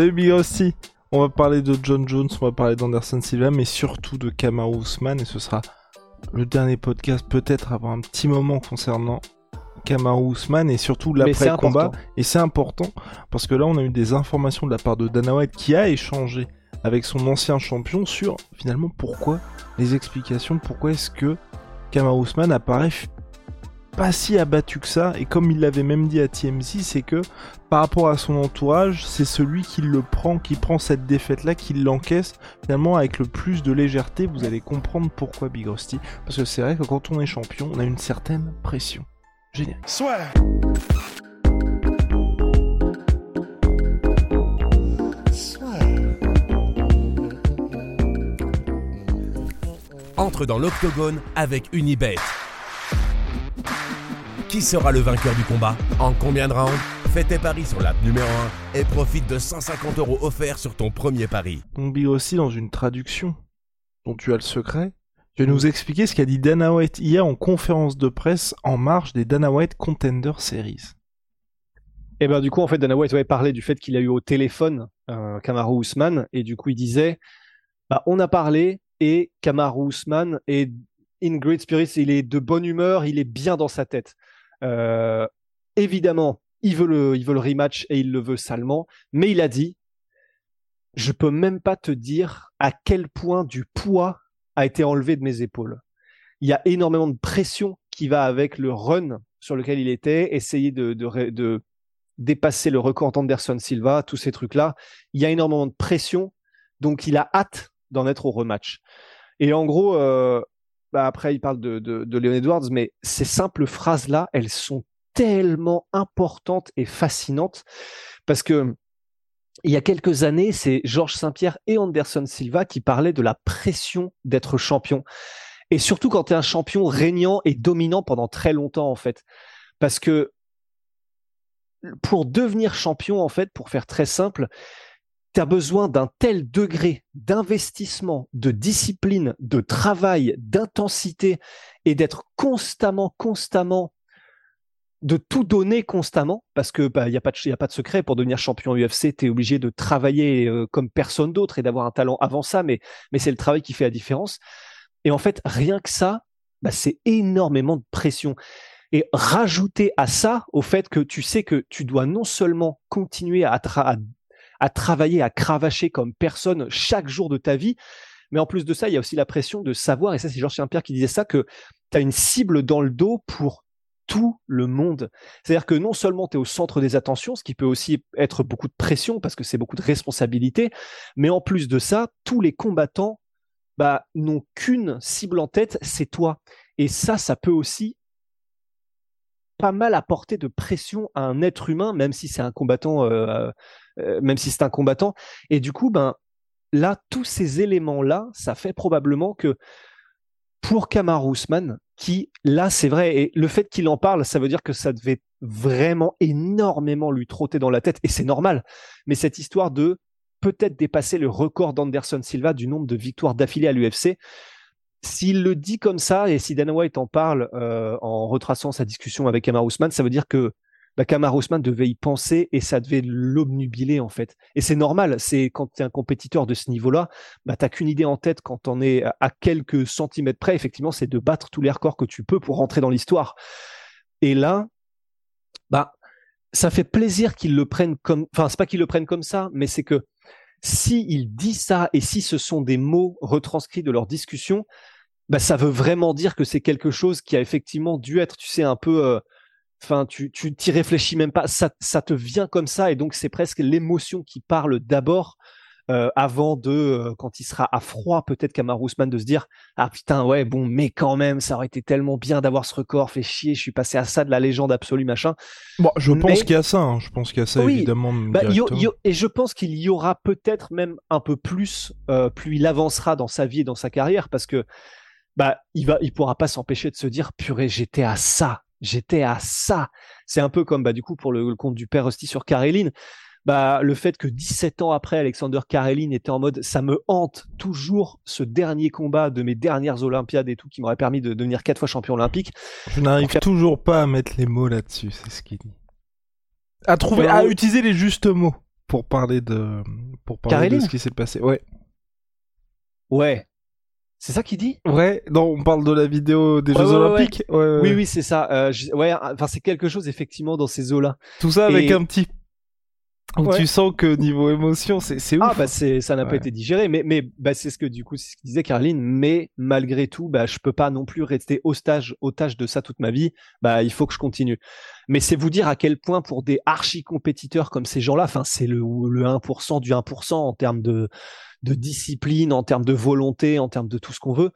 Salut Big Rusty On va parler de John Jones, on va parler d'Anderson Silva, mais surtout de Kamaru Usman, et ce sera le dernier podcast peut-être avant un petit moment concernant Kamaru Usman et surtout l'après-combat. Et c'est important parce que là, on a eu des informations de la part de Dana White qui a échangé avec son ancien champion sur finalement pourquoi les explications, pourquoi est-ce que Kamaru Usman apparaît pas si abattu que ça, et comme il l'avait même dit à TMZ, c'est que par rapport à son entourage, c'est celui qui le prend, qui prend cette défaite-là, qui l'encaisse finalement avec le plus de légèreté. Vous allez comprendre pourquoi Big Rusty, parce que c'est vrai que quand on est champion, on a une certaine pression. Génial. Soit. Entre dans l'octogone avec Unibet. Qui sera le vainqueur du combat En combien de rounds Fais tes paris sur l'app numéro 1 et profite de 150 euros offerts sur ton premier pari. On vit aussi dans une traduction dont tu as le secret je vais nous expliquer ce qu'a dit Dana White hier en conférence de presse en marge des Dana White Contender Series. Et eh ben du coup en fait Dana White avait parlé du fait qu'il a eu au téléphone euh, Kamaru Usman et du coup il disait bah, on a parlé et Kamaru Usman est in great spirits, il est de bonne humeur, il est bien dans sa tête. Euh, évidemment, il veut le il veut le rematch et il le veut salement, mais il a dit je peux même pas te dire à quel point du poids a été enlevé de mes épaules. Il y a énormément de pression qui va avec le run sur lequel il était, essayer de, de, dépasser le record d'Anderson Silva, tous ces trucs-là. Il y a énormément de pression, donc il a hâte d'en être au rematch. Et en gros, euh, bah après, il parle de, de, de Leon Edwards, mais ces simples phrases-là, elles sont tellement importantes et fascinantes parce que il y a quelques années, c'est Georges Saint-Pierre et Anderson Silva qui parlaient de la pression d'être champion. Et surtout quand tu es un champion régnant et dominant pendant très longtemps, en fait. Parce que pour devenir champion, en fait, pour faire très simple, tu as besoin d'un tel degré d'investissement, de discipline, de travail, d'intensité et d'être constamment, constamment de tout donner constamment parce que bah, il y a pas de a pas de secret pour devenir champion UFC tu es obligé de travailler euh, comme personne d'autre et d'avoir un talent avant ça mais mais c'est le travail qui fait la différence. Et en fait rien que ça bah, c'est énormément de pression. Et rajouter à ça au fait que tu sais que tu dois non seulement continuer à, à travailler à cravacher comme personne chaque jour de ta vie mais en plus de ça il y a aussi la pression de savoir et ça c'est Georges Saint-Pierre qui disait ça que tu as une cible dans le dos pour tout le monde. C'est-à-dire que non seulement tu es au centre des attentions, ce qui peut aussi être beaucoup de pression parce que c'est beaucoup de responsabilité, mais en plus de ça, tous les combattants bah, n'ont qu'une cible en tête, c'est toi. Et ça, ça peut aussi pas mal apporter de pression à un être humain, même si c'est un combattant, euh, euh, même si c'est un combattant. Et du coup, ben là, tous ces éléments-là, ça fait probablement que pour Kamar Ousmane, qui, là, c'est vrai, et le fait qu'il en parle, ça veut dire que ça devait vraiment énormément lui trotter dans la tête, et c'est normal. Mais cette histoire de peut-être dépasser le record d'Anderson Silva du nombre de victoires d'affilée à l'UFC, s'il le dit comme ça, et si Dana White en parle euh, en retraçant sa discussion avec Kamar Ousmane, ça veut dire que bah, Kamar Ousmane devait y penser et ça devait l'obnubiler en fait. Et c'est normal, c'est quand tu es un compétiteur de ce niveau-là, bah, tu qu'une idée en tête quand on est à quelques centimètres près, effectivement, c'est de battre tous les records que tu peux pour rentrer dans l'histoire. Et là, bah, ça fait plaisir qu'ils le prennent comme, enfin, c'est pas qu'ils le prennent comme ça, mais c'est que si il dit ça et si ce sont des mots retranscrits de leur discussion, bah, ça veut vraiment dire que c'est quelque chose qui a effectivement dû être, tu sais, un peu, euh, Enfin, tu tu t'y réfléchis même pas, ça, ça te vient comme ça et donc c'est presque l'émotion qui parle d'abord euh, avant de, euh, quand il sera à froid, peut-être Kamaru Usman de se dire ah putain ouais bon mais quand même ça aurait été tellement bien d'avoir ce record, fait chier, je suis passé à ça de la légende absolue machin. Bon, je pense qu'il y a ça, hein. je pense qu'il y a ça évidemment. Bah, et je pense qu'il y aura peut-être même un peu plus euh, plus il avancera dans sa vie et dans sa carrière parce que bah il va, il pourra pas s'empêcher de se dire purée j'étais à ça, j'étais à ça. C'est un peu comme bah du coup pour le, compte du père Rusty sur Caroline bah, le fait que 17 ans après, Alexander Karelin était en mode ça me hante toujours ce dernier combat de mes dernières Olympiades et tout qui m'aurait permis de devenir quatre fois champion olympique. Je n'arrive toujours pas à mettre les mots là-dessus, c'est ce qu'il dit. À trouver, à utiliser les justes mots pour parler de, pour parler de ce qui s'est passé. Ouais. Ouais. C'est ça qu'il dit? Ouais, non, on parle de la vidéo des Jeux Olympiques. oui, oui, c'est ça. Euh, ouais, enfin, c'est quelque chose effectivement dans ces eaux-là. Tout ça avec un petit tu sens que niveau émotion, c'est c'est ah, ouf. Ah bah c'est ça n'a pas été digéré, mais mais bah c'est ce que du coup c'est ce que disait Caroline. Mais malgré tout, bah je peux pas non plus rester otage otage de ça toute ma vie. Bah il faut que je continue. Mais c'est vous dire à quel point pour des archi compétiteurs comme ces gens-là, enfin c'est le le 1% du 1% en termes de de discipline, en termes de volonté, en termes de tout ce qu'on veut.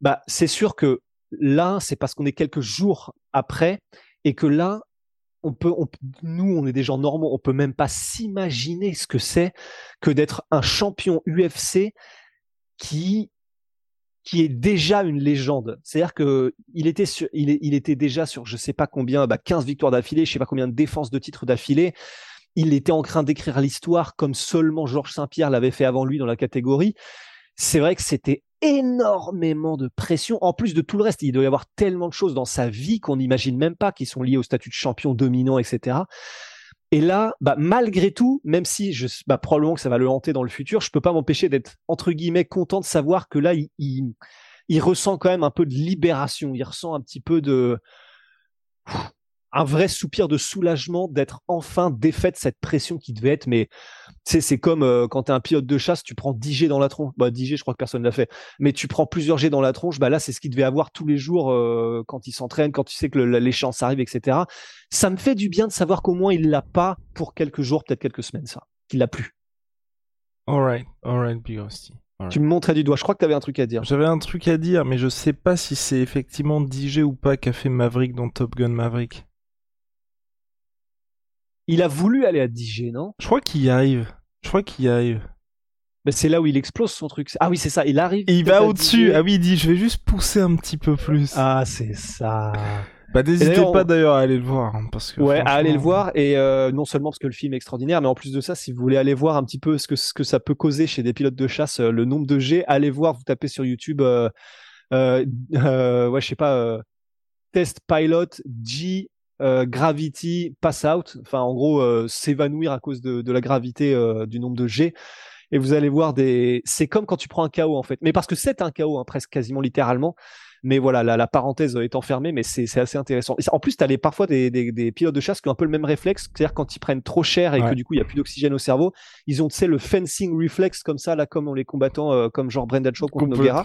Bah c'est sûr que là c'est parce qu'on est quelques jours après et que là on peut, nous, on est des gens normaux, on peut même pas s'imaginer ce que c'est que d'être un champion UFC qui qui est déjà une légende. C'est-à-dire que il était sur, il, était déjà sur je sais pas combien, bah 15 victoires d'affilée, je sais pas combien de défenses de titres d'affilée. Il était en train d'écrire l'histoire comme seulement Georges Saint-Pierre l'avait fait avant lui dans la catégorie. C'est vrai que c'était énormément de pression. En plus de tout le reste, il doit y avoir tellement de choses dans sa vie qu'on n'imagine même pas qui sont liées au statut de champion dominant, etc. Et là, bah, malgré tout, même si je, bah, probablement que ça va le hanter dans le futur, je peux pas m'empêcher d'être entre guillemets content de savoir que là, il, il, il, ressent quand même un peu de libération. Il ressent un petit peu de un vrai soupir de soulagement d'être enfin défait de cette pression qui devait être. Mais c'est comme euh, quand tu es un pilote de chasse, tu prends 10 G dans la tronche. Bah 10 G, je crois que personne l'a fait. Mais tu prends plusieurs G dans la tronche. Bah là, c'est ce qu'il devait avoir tous les jours euh, quand il s'entraîne, quand tu sais que l'échéance arrive, etc. Ça me fait du bien de savoir qu'au moins il l'a pas pour quelques jours, peut-être quelques semaines, ça. Qu'il l'a plus. Alright, alright, Big Tu me montrais du doigt. Je crois que tu avais un truc à dire. J'avais un truc à dire, mais je sais pas si c'est effectivement DJ ou pas qu'a fait Maverick dans Top Gun Maverick. Il a voulu aller à 10G, non? Je crois qu'il y arrive. Je crois qu'il y arrive. Mais c'est là où il explose son truc. Ah oui, c'est ça, il arrive. Et il va au-dessus. Ah oui, il dit je vais juste pousser un petit peu plus. Ah, c'est ça. Bah n'hésitez pas d'ailleurs à aller le voir hein, parce que ouais à aller le voir et euh, non seulement parce que le film est extraordinaire mais en plus de ça si vous voulez aller voir un petit peu ce que ce que ça peut causer chez des pilotes de chasse euh, le nombre de G allez voir vous tapez sur YouTube euh ouais je sais pas test pilot G euh, gravity pass out, enfin en gros euh, s'évanouir à cause de, la gravité euh, du nombre de G. Et vous allez voir des, c'est comme quand tu prends un chaos en fait, mais parce que c'est un chaos hein, presque quasiment littéralement. Mais voilà, la, parenthèse est enfermée, mais c'est assez intéressant. Et en plus, tu as les, parfois des, des, pilotes de chasse qui ont un peu le même réflexe, c'est-à-dire quand ils prennent trop cher et que du coup il y a plus d'oxygène au cerveau, ils ont tu sais le fencing reflex comme ça là, comme les combattants, comme genre Brendan Shaw contre Noguera.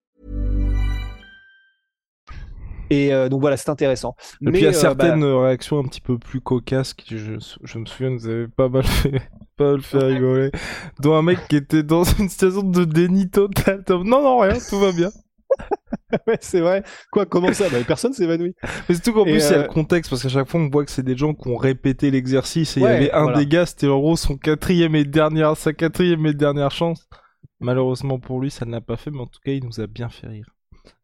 Et euh, donc voilà, c'est intéressant. Et Mais, puis il y a euh, certaines bah... réactions un petit peu plus cocasses qui, je, je me souviens, vous avez pas mal fait, pas mal fait rigoler. Dont un mec qui était dans une situation de déni total. Non, non, rien, tout va bien. ouais, c'est vrai. Quoi, comment ça? Bah, Personne s'évanouit. Mais c'est tout qu'en plus, il y a le euh, contexte, parce qu'à chaque fois, on voit que c'est des gens qui ont répété l'exercice, et il y avait un des gars, c'était en gros son quatrième et dernière, sa quatrième et dernière chance. Malheureusement pour lui, ça ne l'a pas fait, mais en tout cas, il nous a bien fait rire.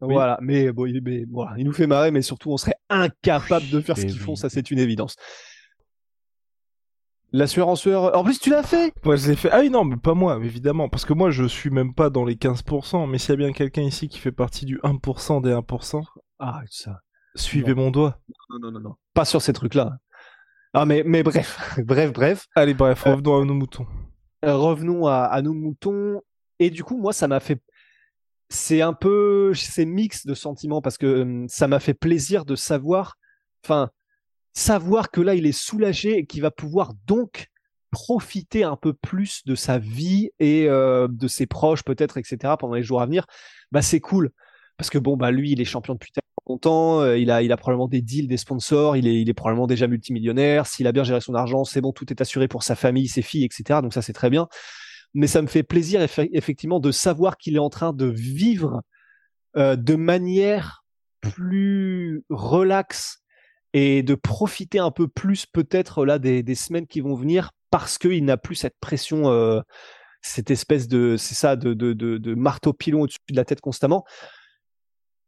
Voilà, mais bon, il, mais, voilà, il nous fait marrer, mais surtout, on serait incapable de faire ce qu'ils font, ça c'est une évidence. L'assurenceur. En plus, tu l'as fait Moi, je l'ai fait. Ah oui, non, mais pas moi, évidemment. Parce que moi, je suis même pas dans les 15%. Mais s'il y a bien quelqu'un ici qui fait partie du 1% des 1%. Ah, ça. Suivez mon doigt. Non, non, non, non. Pas sur ces trucs-là. Ah, mais, mais bref, bref, bref. Allez, bref, revenons à nos moutons. revenons à, à nos moutons. Et du coup, moi, ça m'a fait. C'est un peu. C'est mix de sentiments parce que ça m'a fait plaisir de savoir. Enfin, savoir que là, il est soulagé et qu'il va pouvoir donc profiter un peu plus de sa vie et de ses proches peut-être, etc. pendant les jours à venir, bah c'est cool. Parce que bon, bah lui, il est champion depuis tellement longtemps, euh, il, a, il a probablement des deals, des sponsors, il est, il est probablement déjà multimillionnaire, s'il a bien géré son argent, c'est bon, tout est assuré pour sa famille, ses filles, etc. Donc ça, c'est très bien. Mais ça me fait plaisir effectivement de savoir qu'il est en train de vivre euh, de manière plus relaxe et de profiter un peu plus peut-être là des, des, semaines qui vont venir parce qu'il n'a plus cette pression, euh, cette espèce de, c'est ça, de, de, de, de marteau pilon au-dessus de la tête constamment.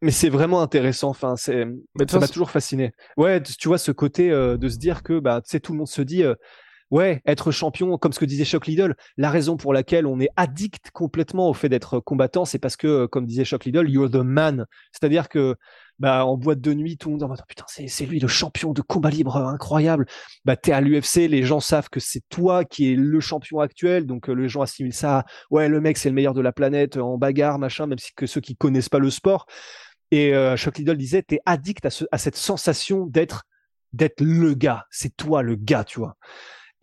Mais c'est vraiment intéressant. Enfin, c'est, ça m'a toujours fasciné. Ouais, tu vois ce côté euh, de se dire que, bah, tu sais, tout le monde se dit, euh, ouais, être champion, comme ce que disait Shock Lidl, la raison pour laquelle on est addict complètement au fait d'être combattant, c'est parce que, comme disait Shock Lidl, you're the man. C'est-à-dire que bah, en boîte de nuit, tout le monde en mode putain, c'est lui le champion de combat libre incroyable. Bah, t'es à l'UFC, les gens savent que c'est toi qui es le champion actuel, donc euh, les gens assimilent ça. ouais, le mec, c'est le meilleur de la planète en bagarre, machin, même si que ceux qui connaissent pas le sport. Et euh, Chuck Liddell disait, t'es addict à, ce, à cette sensation d'être d'être le gars. C'est toi le gars, tu vois.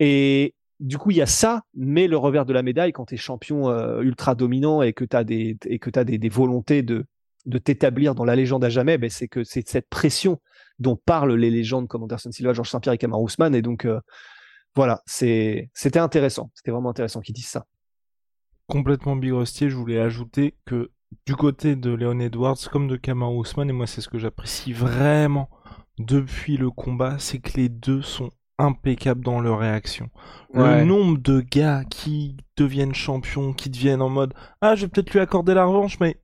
Et du coup, il y a ça, mais le revers de la médaille, quand tu es champion euh, ultra dominant et que tu as, des, et que as des, volontés de, de t'établir dans la légende à jamais, ben, c'est que c'est cette pression dont parlent les légendes comme Anderson Silva, Georges Saint-Pierre et Kamar Ousmane. Et donc, euh, voilà, c'était intéressant. C'était vraiment intéressant qu'ils disent ça. Complètement Big je voulais ajouter que du côté de Léon Edwards comme de Kamar Ousmane, et moi c'est ce que j'apprécie vraiment depuis le combat, c'est que les deux sont impeccables dans leur réaction. Le nombre de gars qui deviennent champions, qui deviennent en mode Ah, je vais peut-être lui accorder la revanche, mais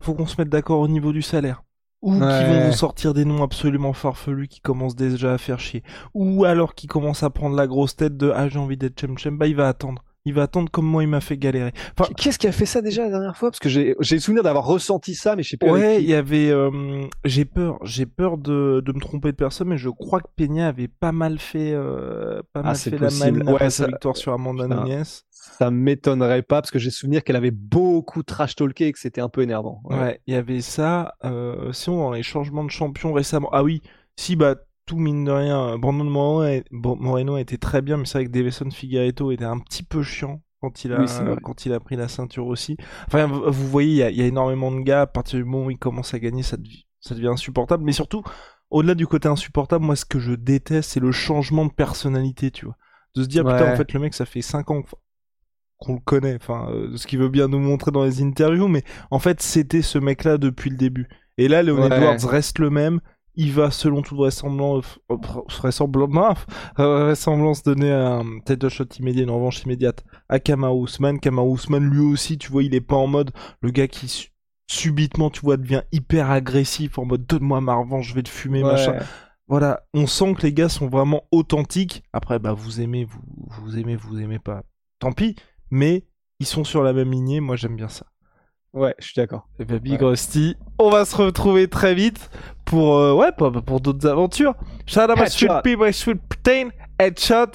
faut qu'on se mette d'accord au niveau du salaire. Ou qui vont vous sortir des noms absolument farfelus qui commencent déjà à faire chier. Ou alors qui commencent à prendre la grosse tête de Ah j'ai envie d'être Chem Chem, bah il va attendre il va attendre comme moi il m'a fait galérer. Enfin, Qu'est-ce qui a fait ça déjà la dernière fois? Parce que j'ai le souvenir d'avoir ressenti ça, mais je sais pas. Ouais, il y avait. Euh, j'ai peur, j'ai peur de, de me tromper de personne, mais je crois que Peña avait pas mal fait, euh, pas ah, mal fait la maline ouais, sa victoire sur Amanda Nunes. Ça m'étonnerait pas parce que j'ai souvenir qu'elle avait beaucoup trash talké et que c'était un peu énervant. Ouais, il y avait ça. Euh, sinon dans les changements de champion récemment, ah oui, si bah tout mine de rien, Brandon Moreno, a été très bien, mais c'est vrai que Davison Figueredo était un petit peu chiant quand il a quand il a pris la ceinture aussi. Enfin, vous voyez, il y, a, énormément de gars. À partir du moment où il commence à gagner, ça devient, ça devient insupportable. Mais surtout, au-delà du côté insupportable, moi, ce que je déteste, c'est le changement de personnalité, tu vois. De se dire, putain, en fait, le mec, ça fait 5 ans qu'on le connaît, enfin, euh, ce qu'il veut bien nous montrer dans les interviews, mais en fait, c'était ce mec-là depuis le début. Et là, Leon Edwards reste le même, il va selon toute vraisemblance, euh, vraisemblance, euh, vraisemblance donner un tête de shot immédiat, une revanche immédiate à Kama Ousmane. Kama Ousmane lui aussi, tu vois, il est pas en mode le gars qui subitement, tu vois, devient hyper agressif en mode donne-moi ma revanche, je vais te fumer, machin. Voilà, on sent que les gars sont vraiment authentiques. Après, bah vous aimez, vous, vous aimez, vous aimez pas. Tant pis, mais ils sont sur la même lignée. Moi, j'aime bien ça. Ouais, je suis d'accord. Et bah, Big Rusty, on va se retrouver très vite pour, euh, ouais, pour, pour d'autres aventures. Shout out my people, my street protein, headshot,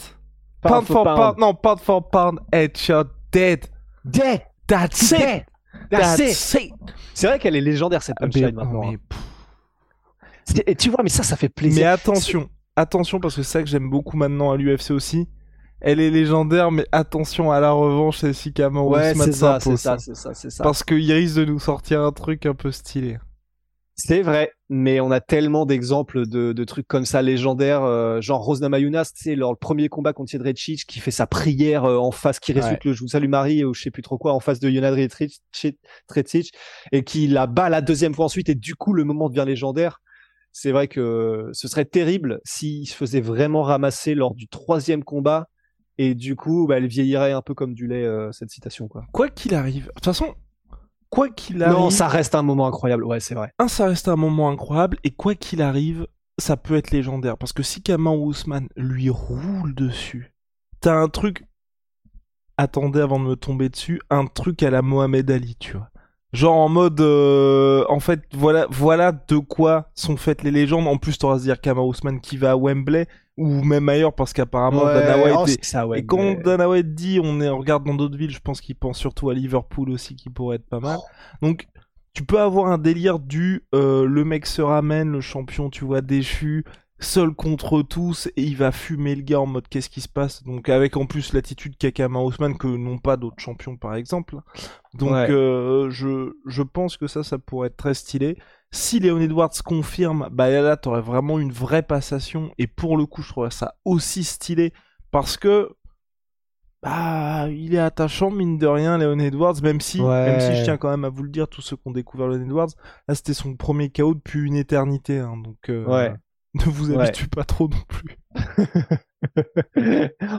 pound, for pound. non, pound for pound, headshot, dead. Dead. That's it. That's, it. C'est vrai qu'elle est légendaire cette ah, punchline maintenant. Mais... Hein. Et tu vois, mais ça, ça fait plaisir. Mais attention, attention parce que c'est ça que j'aime beaucoup maintenant à l'UFC aussi elle est légendaire, mais attention à la revanche, c'est si Kamaru ouais, c'est ça, c'est ça, c'est ça, c'est ça. Parce qu'il risque de nous sortir un truc un peu stylé. C'est vrai, mais on a tellement d'exemples de, trucs comme ça légendaires, euh, genre Rosna Mayunas, c'est le premier combat contre Jedrzejczyk qui fait sa prière euh, en face, qui résulte le je vous salue Marie ou je sais plus trop quoi en face de Yonad Tretsic et qui la bat la deuxième fois ensuite et du coup le moment devient légendaire. C'est vrai que ce serait terrible s'il se faisait vraiment ramasser lors du troisième combat et du coup, bah, elle vieillirait un peu comme du lait, euh, cette citation. Quoi Quoi qu'il arrive. De toute façon, quoi qu'il arrive. Non, ça reste un moment incroyable. Ouais, c'est vrai. Un, ça reste un moment incroyable. Et quoi qu'il arrive, ça peut être légendaire. Parce que si Kaman Ousmane lui roule dessus, t'as un truc. Attendez avant de me tomber dessus, un truc à la Mohamed Ali, tu vois. Genre en mode, euh, en fait, voilà, voilà de quoi sont faites les légendes. En plus, t'auras à se dire Kamar Ousmane qui va à Wembley ou même ailleurs parce qu'apparemment Dana White. est- c'est ça, ouais, et quand mais- Dana White dit, on, est, on regarde dans d'autres villes, je pense qu'il pense surtout à Liverpool aussi qui pourrait être pas mal. Donc, tu peux avoir un délire du euh, le mec se ramène, le champion, tu vois, déchu, seul contre tous, et il va fumer le gars en mode qu'est-ce qui se passe? Donc, avec en plus l'attitude qu'a Kama Ousmane que n'ont pas d'autres champions par exemple. Donc, Ouais. euh, je, je pense que ça, ça pourrait être très stylé. Si Léon Edwards confirme, bah là, t'aurais vraiment une vraie passation. Et pour le coup, je trouverais ça aussi stylé parce que bah, il est attachant, mine de rien, Léon Edwards, même si, Ouais. même si je tiens quand même à vous le dire, tous ceux qui ont découvert Léon Edwards, là c'était son premier KO depuis une éternité, hein, donc euh, Ouais. ne vous Ouais. habituez pas trop non plus.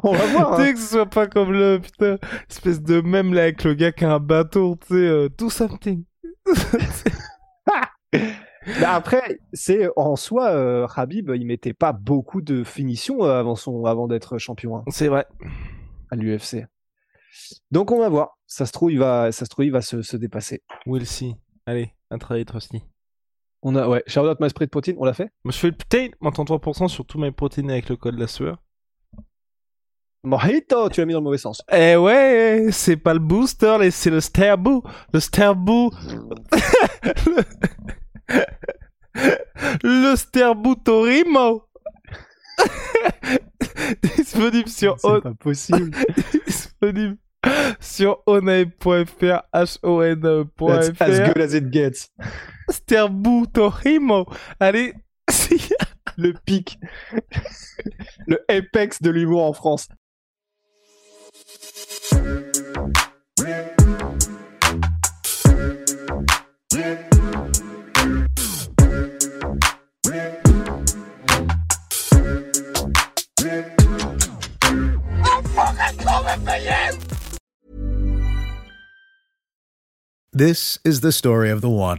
On va voir. hein. Que ce soit pas comme le putain, espèce de même là avec le gars qui a un bateau, tu sais, euh, do something. Mais après, c'est en soi, euh, Habib, il mettait pas beaucoup de finitions euh, avant son, avant d'être champion hein, C'est vrai. à l'UFC. Donc on va voir. Ça se trouve, il va, ça se trouve, il va se, se dépasser. We'll see. Allez, à très vite, Rusty. On a, ouais, Charlotte My Spray de protéines, on l'a fait. Moi, je fais le putain, maintenant 3% sur tous mes protéines avec le code de la sueur. Mojito, tu l'as mis dans le mauvais sens. Eh ouais, c'est pas le booster, mais c'est le Sterboo. Le Sterboo. le... le Sterboo Torimo. Disponible sur C'est pas possible. disponible sur onae.fr That's as h-o-n-e.fr good as it gets. Sterboo Torimo. Allez, Le pic. le apex de l'humour en France. This is the story of the one.